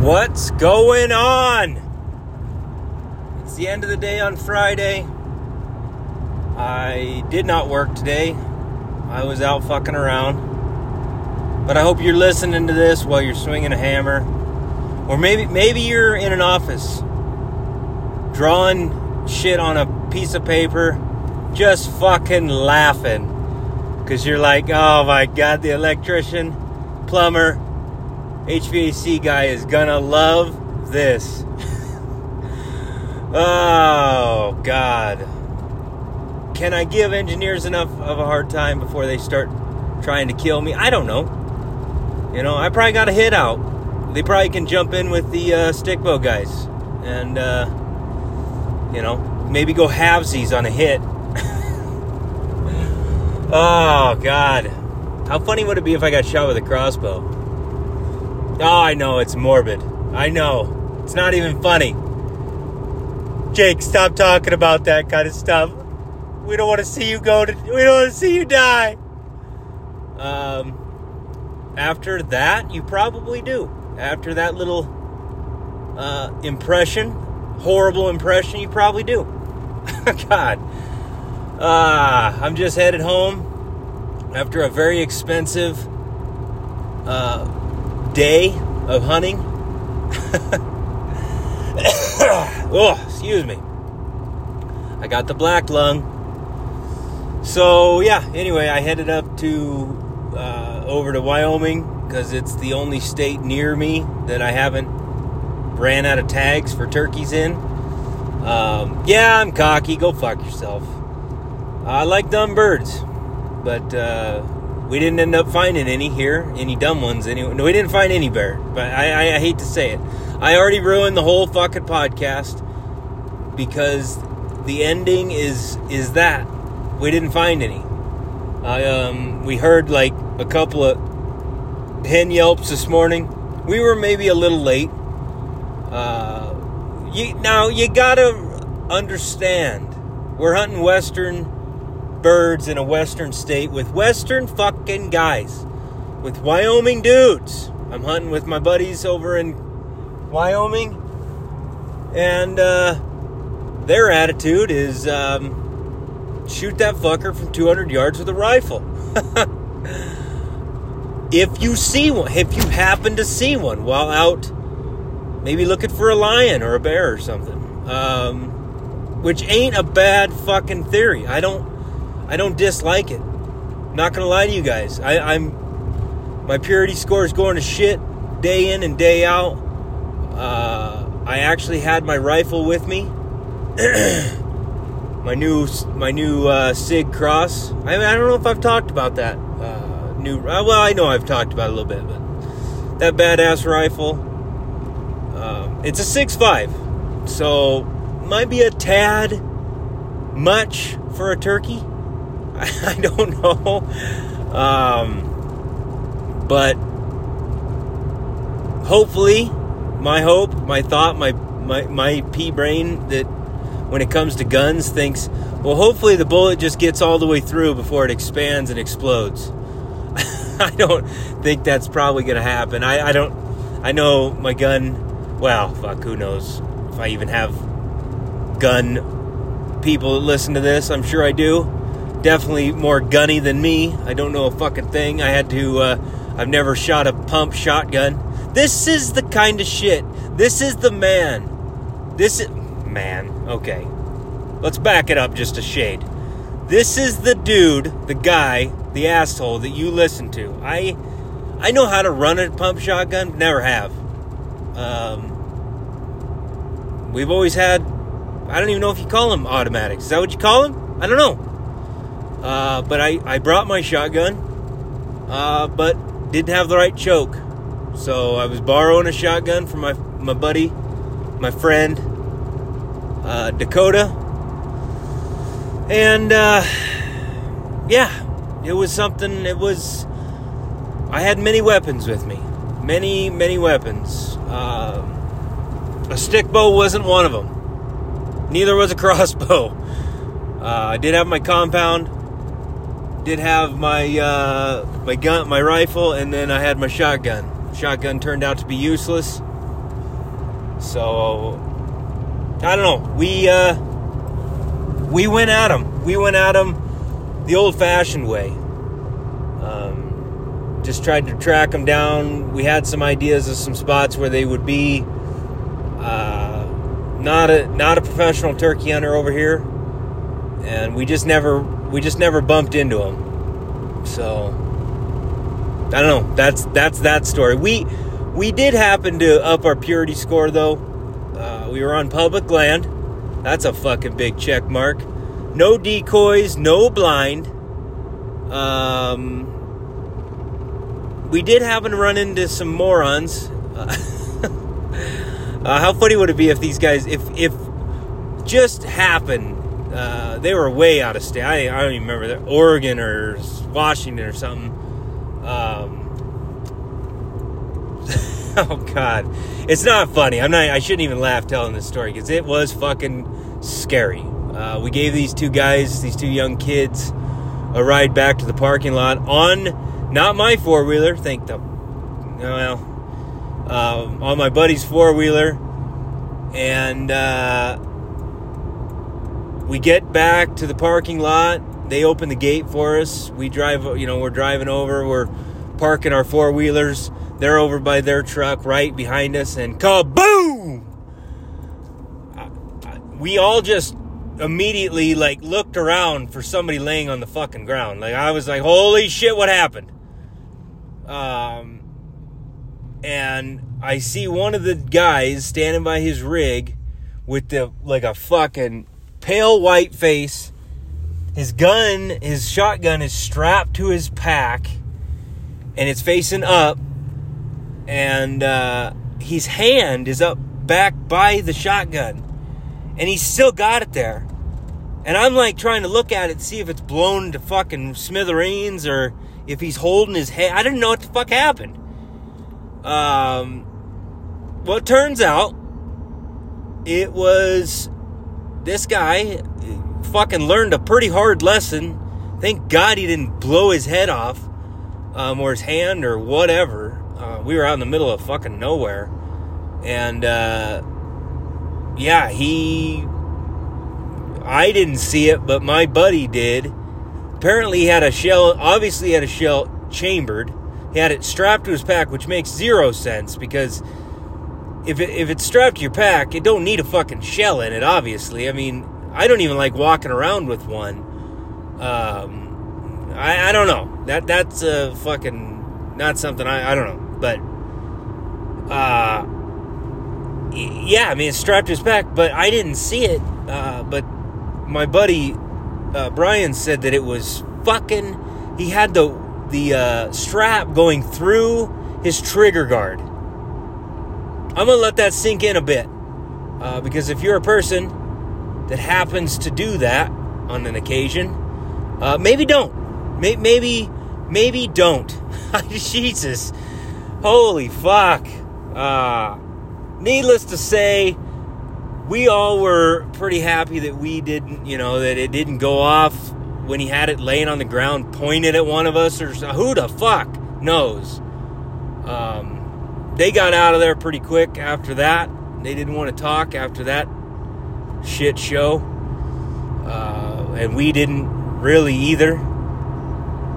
What's going on? It's the end of the day on Friday. I did not work today. I was out fucking around. But I hope you're listening to this while you're swinging a hammer. Or maybe maybe you're in an office drawing shit on a piece of paper, just fucking laughing. Cuz you're like, "Oh my god, the electrician, plumber, HVAC guy is gonna love this. oh, God. Can I give engineers enough of a hard time before they start trying to kill me? I don't know. You know, I probably got a hit out. They probably can jump in with the uh, stickbow guys and, uh, you know, maybe go halvesies on a hit. oh, God. How funny would it be if I got shot with a crossbow? Oh, I know, it's morbid. I know. It's not even funny. Jake, stop talking about that kind of stuff. We don't want to see you go to. We don't want to see you die. Um, after that, you probably do. After that little uh, impression, horrible impression, you probably do. God. Uh, I'm just headed home after a very expensive uh, day of hunting. oh, excuse me. I got the black lung. So yeah. Anyway, I headed up to uh, over to Wyoming because it's the only state near me that I haven't ran out of tags for turkeys in. Um, yeah, I'm cocky. Go fuck yourself. I like dumb birds, but uh, we didn't end up finding any here, any dumb ones. Anyway, no, we didn't find any bear. But I, I, I hate to say it, I already ruined the whole fucking podcast because the ending is is that we didn't find any. I um we heard like a couple of hen yelps this morning. We were maybe a little late. Uh, you now you gotta understand we're hunting western birds in a western state with western fucking guys, with Wyoming dudes. I'm hunting with my buddies over in Wyoming, and uh, their attitude is um, shoot that fucker from 200 yards with a rifle. if you see one, if you happen to see one while out, maybe looking for a lion or a bear or something, um, which ain't a bad fucking theory. I don't I don't dislike it. I'm not gonna lie to you guys. I, am my purity score is going to shit day in and day out. Uh, I actually had my rifle with me. my new my new uh, Sig Cross. I, I don't know if I've talked about that uh, new. Uh, well, I know I've talked about it a little bit, but that badass rifle. Um, it's a six five, so might be a tad much for a turkey. I don't know. Um, but hopefully, my hope, my thought, my, my, my pea brain that when it comes to guns thinks, well, hopefully the bullet just gets all the way through before it expands and explodes. I don't think that's probably going to happen. I, I don't, I know my gun, well, fuck, who knows if I even have gun people that listen to this. I'm sure I do definitely more gunny than me. I don't know a fucking thing. I had to, uh, I've never shot a pump shotgun. This is the kind of shit. This is the man. This is, man, okay. Let's back it up just a shade. This is the dude, the guy, the asshole that you listen to. I, I know how to run a pump shotgun, never have. Um, we've always had, I don't even know if you call them automatics. Is that what you call them? I don't know. Uh, but I, I brought my shotgun, uh, but didn't have the right choke. So I was borrowing a shotgun from my, my buddy, my friend, uh, Dakota. And uh, yeah, it was something, it was. I had many weapons with me. Many, many weapons. Um, a stick bow wasn't one of them. Neither was a crossbow. Uh, I did have my compound did have my uh, my gun, my rifle, and then I had my shotgun. Shotgun turned out to be useless. So I don't know. We uh, we went at them. We went at them the old-fashioned way. Um, just tried to track them down. We had some ideas of some spots where they would be. Uh, not a not a professional turkey hunter over here, and we just never we just never bumped into them. So I don't know. That's that's that story. We we did happen to up our purity score though. Uh, we were on public land. That's a fucking big check mark. No decoys, no blind. Um, we did happen to run into some morons. Uh, uh, how funny would it be if these guys, if if just happened, uh, they were way out of state. I, I don't even remember Oregon or Washington or something. Um, oh God, it's not funny. I'm not. I shouldn't even laugh telling this story because it was fucking scary. Uh, we gave these two guys, these two young kids, a ride back to the parking lot on not my four wheeler. Thank the well, um, on my buddy's four wheeler, and uh, we get back to the parking lot. They open the gate for us. We drive. You know, we're driving over. We're parking our four wheelers they're over by their truck right behind us, and kaboom! We all just immediately like looked around for somebody laying on the fucking ground. Like I was like, "Holy shit, what happened?" Um, and I see one of the guys standing by his rig with the like a fucking pale white face. His gun, his shotgun is strapped to his pack and it's facing up and uh, his hand is up back by the shotgun, and he's still got it there. And I'm like trying to look at it, to see if it's blown to fucking smithereens or if he's holding his head. I didn't know what the fuck happened. Um, well, it turns out it was this guy fucking learned a pretty hard lesson. Thank God he didn't blow his head off um, or his hand or whatever. Uh, we were out in the middle of fucking nowhere, and uh, yeah, he. I didn't see it, but my buddy did. Apparently, he had a shell. Obviously, had a shell chambered. He had it strapped to his pack, which makes zero sense because if it, if it's strapped to your pack, it don't need a fucking shell in it. Obviously, I mean, I don't even like walking around with one. Um, I, I don't know. That that's a fucking not something I I don't know. But uh, yeah, I mean, it's strapped to his back, but I didn't see it. Uh, but my buddy uh, Brian said that it was fucking. He had the the uh, strap going through his trigger guard. I'm gonna let that sink in a bit, uh, because if you're a person that happens to do that on an occasion, uh, maybe don't. Maybe maybe don't. Jesus. Holy fuck. Uh, needless to say, we all were pretty happy that we didn't, you know, that it didn't go off when he had it laying on the ground, pointed at one of us, or who the fuck knows. Um, they got out of there pretty quick after that. They didn't want to talk after that shit show. Uh, and we didn't really either.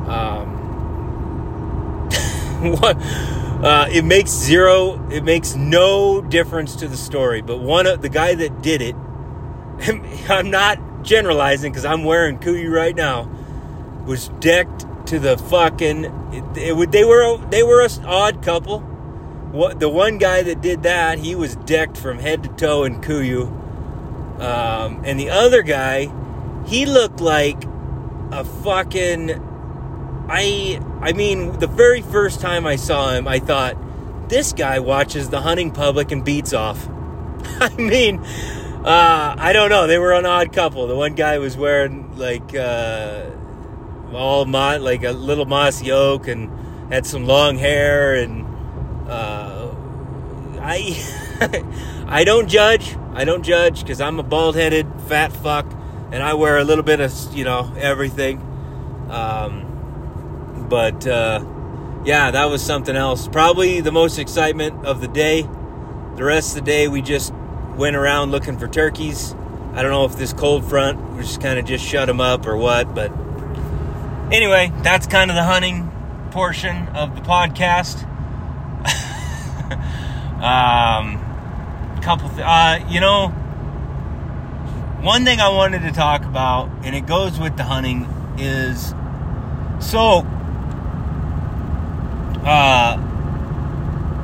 Um, what? Uh, it makes zero, it makes no difference to the story. But one of the guy that did it, I'm not generalizing because I'm wearing Kuiu right now, was decked to the fucking. It, it, they were they were an odd couple. What the one guy that did that, he was decked from head to toe in Kuiu, um, and the other guy, he looked like a fucking I I mean, the very first time I saw him, I thought this guy watches the hunting public and beats off. I mean, uh, I don't know. They were an odd couple. The one guy was wearing like uh, all mo- like a little mossy oak and had some long hair and uh, I I don't judge. I don't judge because I'm a bald headed fat fuck and I wear a little bit of you know everything. Um, but uh, yeah, that was something else. Probably the most excitement of the day. The rest of the day, we just went around looking for turkeys. I don't know if this cold front was just kind of just shut them up or what, but anyway, that's kind of the hunting portion of the podcast. Um, couple, th- uh, you know, one thing I wanted to talk about, and it goes with the hunting, is so. Uh,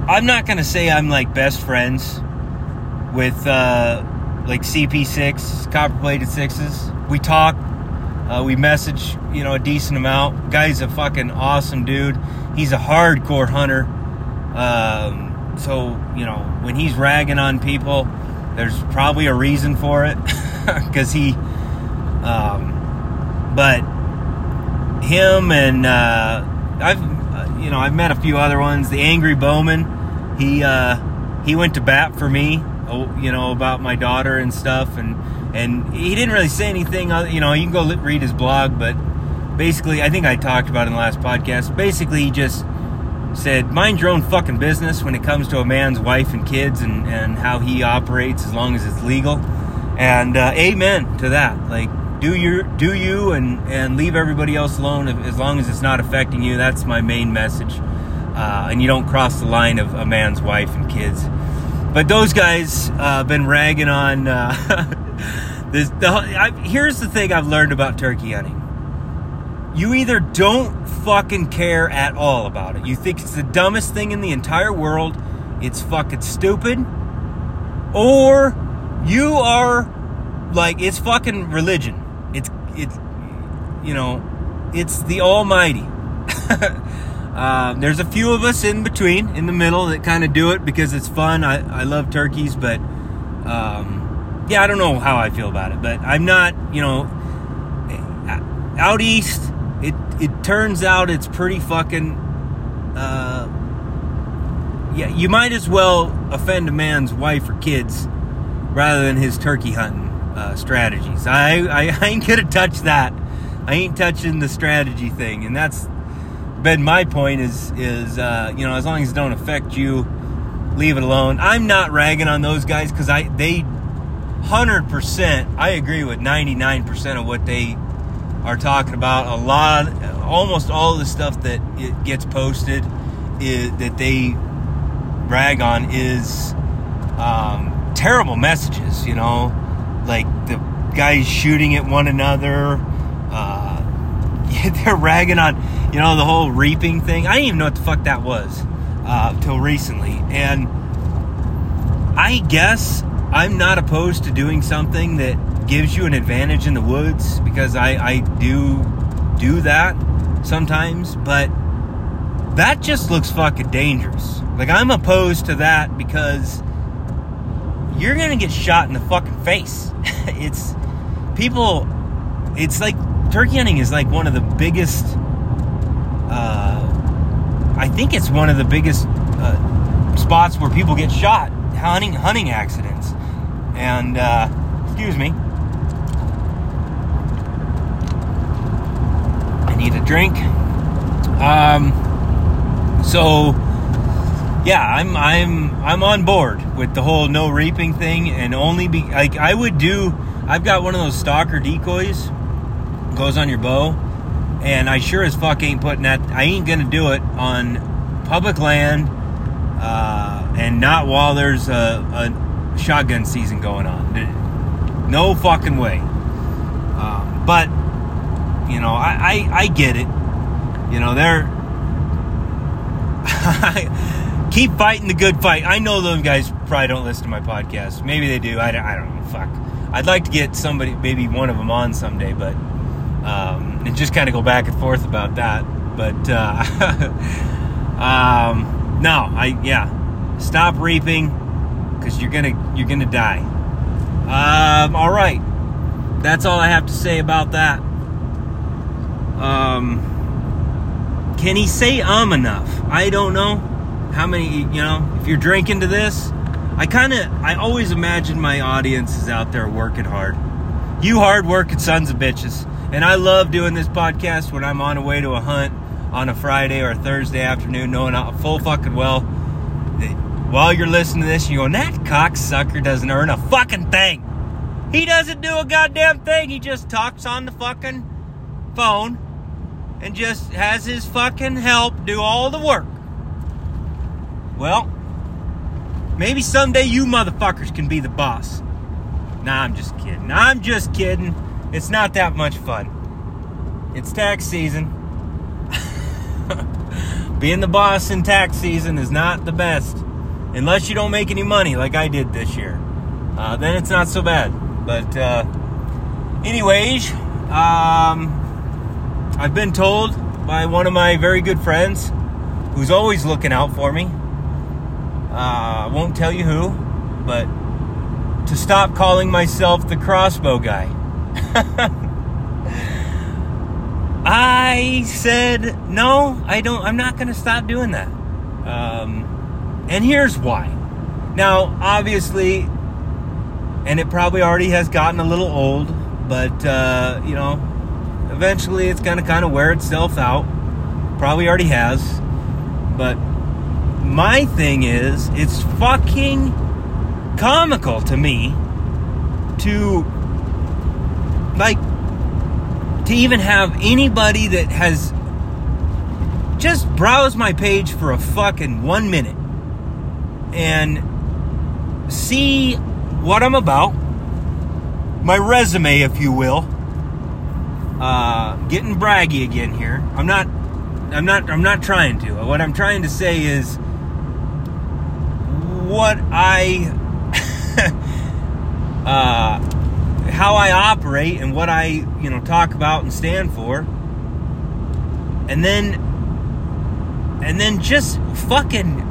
I'm not gonna say I'm like best friends with uh, like CP6 copper plated sixes. We talk, uh, we message, you know, a decent amount. Guy's a fucking awesome dude. He's a hardcore hunter. Um, so you know, when he's ragging on people, there's probably a reason for it because he. Um, but him and uh, I've uh, you know I've met a few other ones. The angry Bowman, he uh, he went to bat for me, oh, you know about my daughter and stuff, and and he didn't really say anything. You know, you can go read his blog, but basically, I think I talked about in the last podcast. Basically, he just said, mind your own fucking business when it comes to a man's wife and kids and, and how he operates as long as it's legal. And uh, amen to that. Like, do your do you and and leave everybody else alone as long as it's not affecting you. That's my main message. Uh, and you don't cross the line of a man's wife and kids. But those guys uh, been ragging on. Uh, this, the, I, here's the thing I've learned about turkey hunting. You either don't fucking care at all about it. You think it's the dumbest thing in the entire world. It's fucking stupid. Or you are like it's fucking religion. It's it's you know, it's the Almighty. uh, there's a few of us in between, in the middle, that kind of do it because it's fun. I, I love turkeys, but um, yeah, I don't know how I feel about it. But I'm not, you know, out east. It turns out it's pretty fucking. Uh, yeah, you might as well offend a man's wife or kids rather than his turkey hunting uh, strategies. I, I, I ain't gonna touch that. I ain't touching the strategy thing, and that's been my point. Is is uh, you know as long as it don't affect you, leave it alone. I'm not ragging on those guys because I they hundred percent. I agree with ninety nine percent of what they are talking about. A lot, almost all the stuff that it gets posted is, that they rag on is um, terrible messages. You know, like the guys shooting at one another. Uh, they're ragging on, you know, the whole reaping thing. I didn't even know what the fuck that was uh, till recently, and I guess I'm not opposed to doing something that gives you an advantage in the woods because I, I do do that sometimes, but that just looks fucking dangerous. Like I'm opposed to that because you're gonna get shot in the fucking face. it's people. It's like turkey hunting is like one of the biggest. Uh, I think it's one of the biggest uh, spots where people get shot hunting hunting accidents. And uh, excuse me, a drink. Um, so yeah, I'm I'm I'm on board with the whole no reaping thing, and only be like I would do. I've got one of those stalker decoys, goes on your bow, and I sure as fuck ain't putting that. I ain't gonna do it on public land, uh, and not while there's a, a, shotgun season going on. No fucking way. Um, but you know, I, I I get it. You know, they're. keep fighting the good fight. I know those guys probably don't listen to my podcast. Maybe they do. I I don't know. Fuck. I'd like to get somebody, maybe one of them on someday, but um, and just kind of go back and forth about that. But uh, um, no, I yeah, stop reaping because you're gonna you're gonna die. Um, all right, that's all I have to say about that. Um, can he say um enough? I don't know how many, you know, if you're drinking to this, I kind of, I always imagine my audience is out there working hard. You hard working sons of bitches. And I love doing this podcast when I'm on the way to a hunt on a Friday or a Thursday afternoon, knowing full fucking well that while you're listening to this, you're going, that cocksucker doesn't earn a fucking thing. He doesn't do a goddamn thing. He just talks on the fucking phone and just has his fucking help do all the work. Well, maybe someday you motherfuckers can be the boss. Nah, I'm just kidding. I'm just kidding. It's not that much fun. It's tax season. Being the boss in tax season is not the best. Unless you don't make any money like I did this year. Uh, then it's not so bad. But, uh, anyways, um, I've been told by one of my very good friends who's always looking out for me. Uh, I won't tell you who, but to stop calling myself the crossbow guy. I said, no, I don't, I'm not going to stop doing that. Um, and here's why. Now, obviously, and it probably already has gotten a little old, but, uh, you know, eventually it's going to kind of wear itself out. Probably already has. But my thing is, it's fucking comical to me to, like, to even have anybody that has just browsed my page for a fucking one minute and see what I'm about, my resume, if you will. Uh, getting braggy again here. I'm not. I'm not. I'm not trying to. What I'm trying to say is what I. uh, how I operate and what I, you know, talk about and stand for. And then, and then just fucking,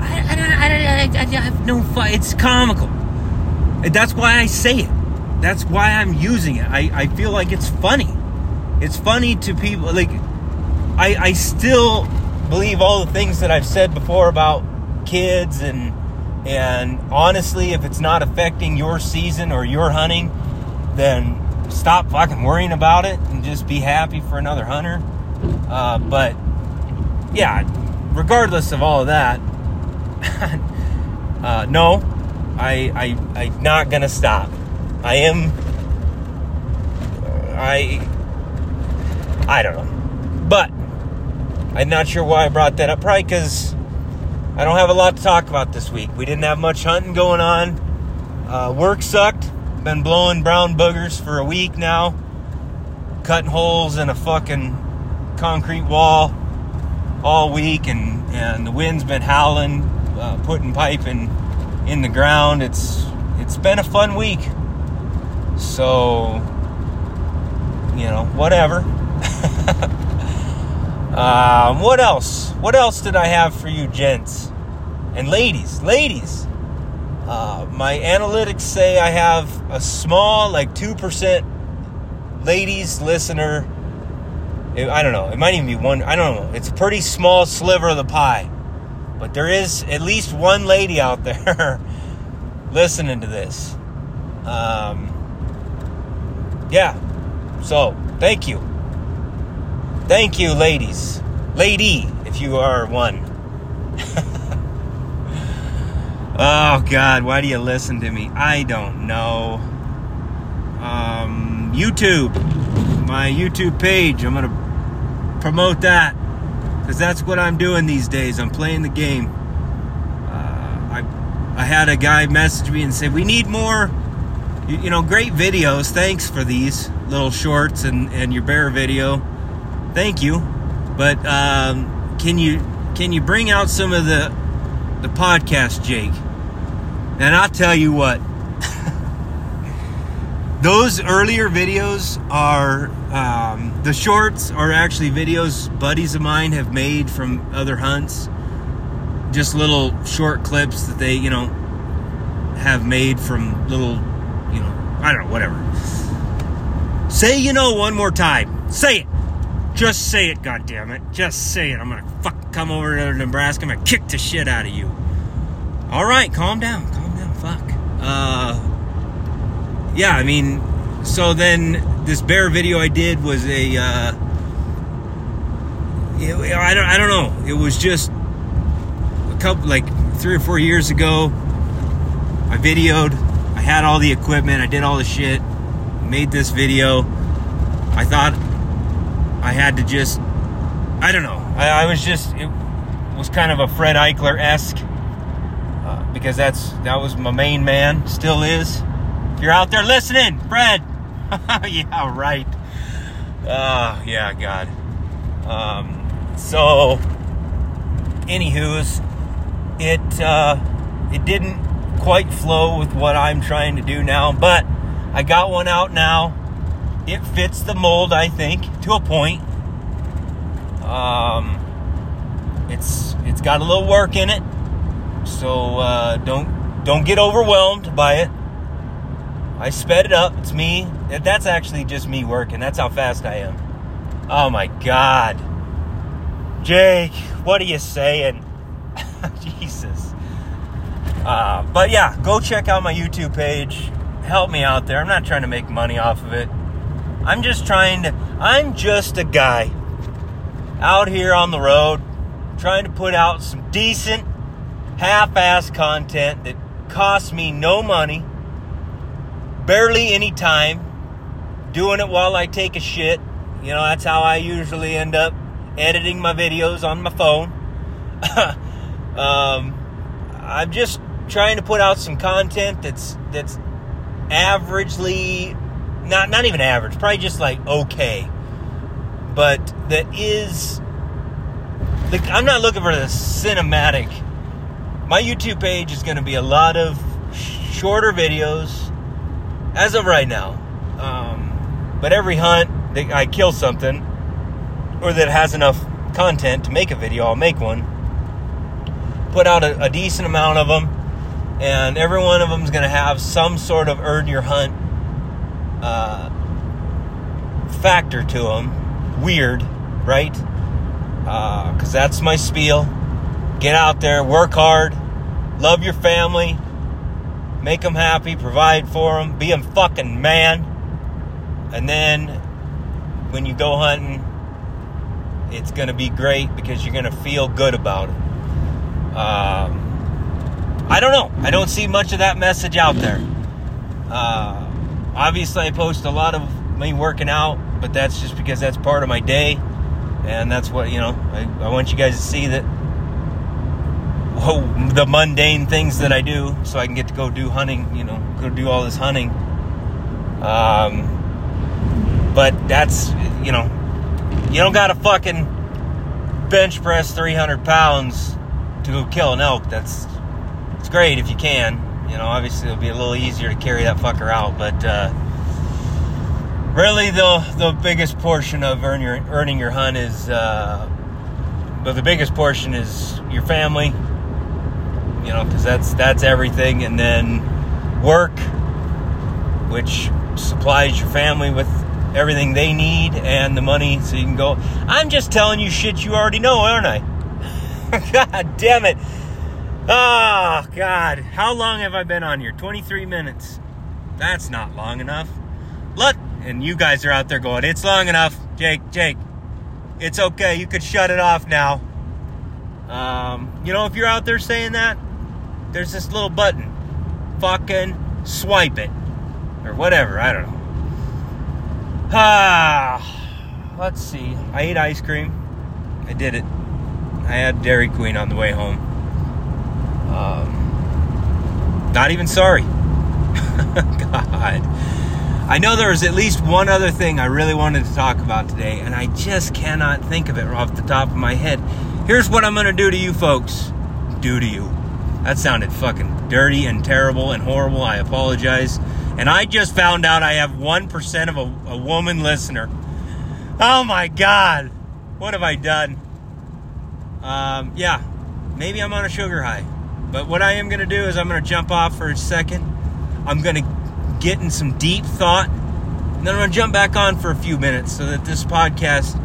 I, I, I, don't I, I have no. It's comical. That's why I say it. That's why I'm using it. I, I feel like it's funny. It's funny to people. Like, I, I still believe all the things that I've said before about kids and and honestly, if it's not affecting your season or your hunting, then stop fucking worrying about it and just be happy for another hunter. Uh, but yeah, regardless of all of that, uh, no, I, I, I'm not gonna stop. I am. I. I don't know, but I'm not sure why I brought that up. Probably because I don't have a lot to talk about this week. We didn't have much hunting going on. Uh, work sucked. Been blowing brown boogers for a week now. Cutting holes in a fucking concrete wall all week, and, and the wind's been howling, uh, putting pipe in, in the ground. It's it's been a fun week. So, you know, whatever. um, what else? What else did I have for you, gents and ladies? Ladies, uh, my analytics say I have a small, like two percent, ladies listener. I don't know. It might even be one. I don't know. It's a pretty small sliver of the pie, but there is at least one lady out there listening to this. Um, yeah. So, thank you. Thank you, ladies. Lady, if you are one. oh, God, why do you listen to me? I don't know. Um, YouTube, my YouTube page, I'm going to promote that because that's what I'm doing these days. I'm playing the game. Uh, I, I had a guy message me and say, We need more you, you know, great videos. Thanks for these little shorts and, and your bear video. Thank you. But um, can you can you bring out some of the the podcast, Jake? And I'll tell you what. those earlier videos are um, the shorts are actually videos buddies of mine have made from other hunts just little short clips that they you know have made from little I don't know, whatever. Say you know one more time. Say it. Just say it, God damn it! Just say it. I'm gonna fuck come over to Nebraska. I'm gonna kick the shit out of you. All right, calm down. Calm down. Fuck. Uh, yeah, I mean, so then this bear video I did was a, uh, I don't, I don't know. It was just a couple, like three or four years ago. I videoed, had all the equipment, I did all the shit, made this video. I thought I had to just, I don't know, I, I was just, it was kind of a Fred Eichler esque uh, because that's that was my main man, still is. If you're out there listening, Fred, yeah, right. Uh, yeah, God. Um, so, anywho's, it uh, it didn't quite flow with what I'm trying to do now, but I got one out now. It fits the mold, I think, to a point. Um, it's it's got a little work in it, so uh, don't don't get overwhelmed by it. I sped it up. It's me. That's actually just me working. That's how fast I am. Oh my God. Jake, what are you saying? Jesus. Uh, but yeah, go check out my YouTube page. Help me out there. I'm not trying to make money off of it. I'm just trying to, I'm just a guy out here on the road trying to put out some decent, half ass content that costs me no money, barely any time, doing it while I take a shit. You know, that's how I usually end up editing my videos on my phone. um, I'm just trying to put out some content that's that's averagely not not even average, probably just like okay, but that is. I'm not looking for the cinematic. My YouTube page is going to be a lot of shorter videos as of right now. Um, but every hunt that I kill something or that has enough content to make a video, I'll make one. Put out a, a decent amount of them, and every one of them is going to have some sort of earn your hunt uh, factor to them. Weird, right? Because uh, that's my spiel. Get out there, work hard, love your family, make them happy, provide for them, be a fucking man. And then when you go hunting, it's going to be great because you're going to feel good about it. I don't know. I don't see much of that message out there. Uh, obviously, I post a lot of me working out, but that's just because that's part of my day. And that's what, you know, I, I want you guys to see that oh, the mundane things that I do so I can get to go do hunting, you know, go do all this hunting. Um, but that's, you know, you don't got to fucking bench press 300 pounds to go kill an elk. That's, great if you can. You know, obviously it'll be a little easier to carry that fucker out, but, uh, really the the biggest portion of earn your, earning your hunt is uh, but the biggest portion is your family you know because that's that's everything and then work which supplies your family with everything they need and the money so you can go i'm just telling you shit you already know aren't i god damn it oh god how long have i been on here 23 minutes that's not long enough let and you guys are out there going, it's long enough, Jake, Jake. It's okay. You could shut it off now. Um, you know, if you're out there saying that, there's this little button. Fucking swipe it. Or whatever. I don't know. Ah, let's see. I ate ice cream. I did it. I had Dairy Queen on the way home. Um, not even sorry. God. I know there was at least one other thing I really wanted to talk about today, and I just cannot think of it off the top of my head. Here's what I'm going to do to you folks. Do to you. That sounded fucking dirty and terrible and horrible. I apologize. And I just found out I have 1% of a, a woman listener. Oh my God. What have I done? Um, yeah, maybe I'm on a sugar high. But what I am going to do is I'm going to jump off for a second. I'm going to get in some deep thought. And then I'm going to jump back on for a few minutes so that this podcast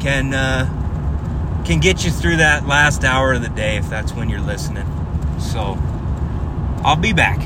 can uh, can get you through that last hour of the day if that's when you're listening. So I'll be back.